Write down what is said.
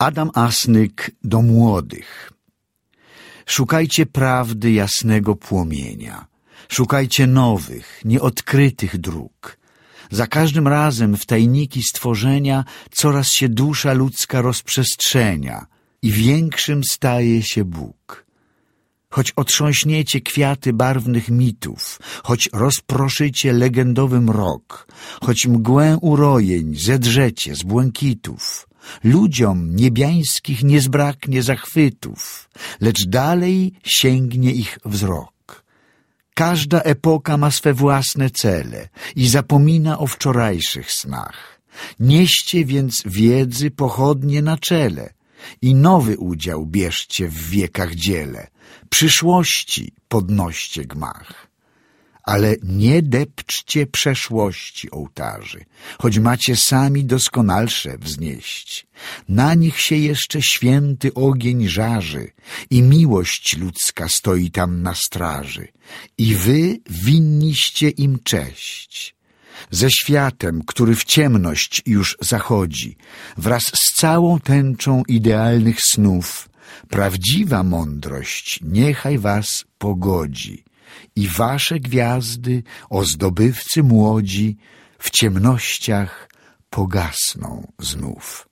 Adam Asnyk do młodych. Szukajcie prawdy jasnego płomienia. Szukajcie nowych, nieodkrytych dróg. Za każdym razem w tajniki stworzenia coraz się dusza ludzka rozprzestrzenia i większym staje się Bóg. Choć otrząśniecie kwiaty barwnych mitów, choć rozproszycie legendowy mrok, choć mgłę urojeń zedrzecie z błękitów, ludziom niebiańskich nie zbraknie zachwytów, lecz dalej sięgnie ich wzrok. Każda epoka ma swe własne cele i zapomina o wczorajszych snach. Nieście więc wiedzy pochodnie na czele i nowy udział bierzcie w wiekach dziele. Przyszłości podnoście gmach. Ale nie depczcie przeszłości ołtarzy, choć macie sami doskonalsze wznieść. Na nich się jeszcze święty ogień żarzy i miłość ludzka stoi tam na straży. I wy winniście im cześć ze światem, który w ciemność już zachodzi, wraz z całą tęczą idealnych snów, prawdziwa mądrość niechaj was pogodzi i wasze gwiazdy, o zdobywcy młodzi, w ciemnościach pogasną znów.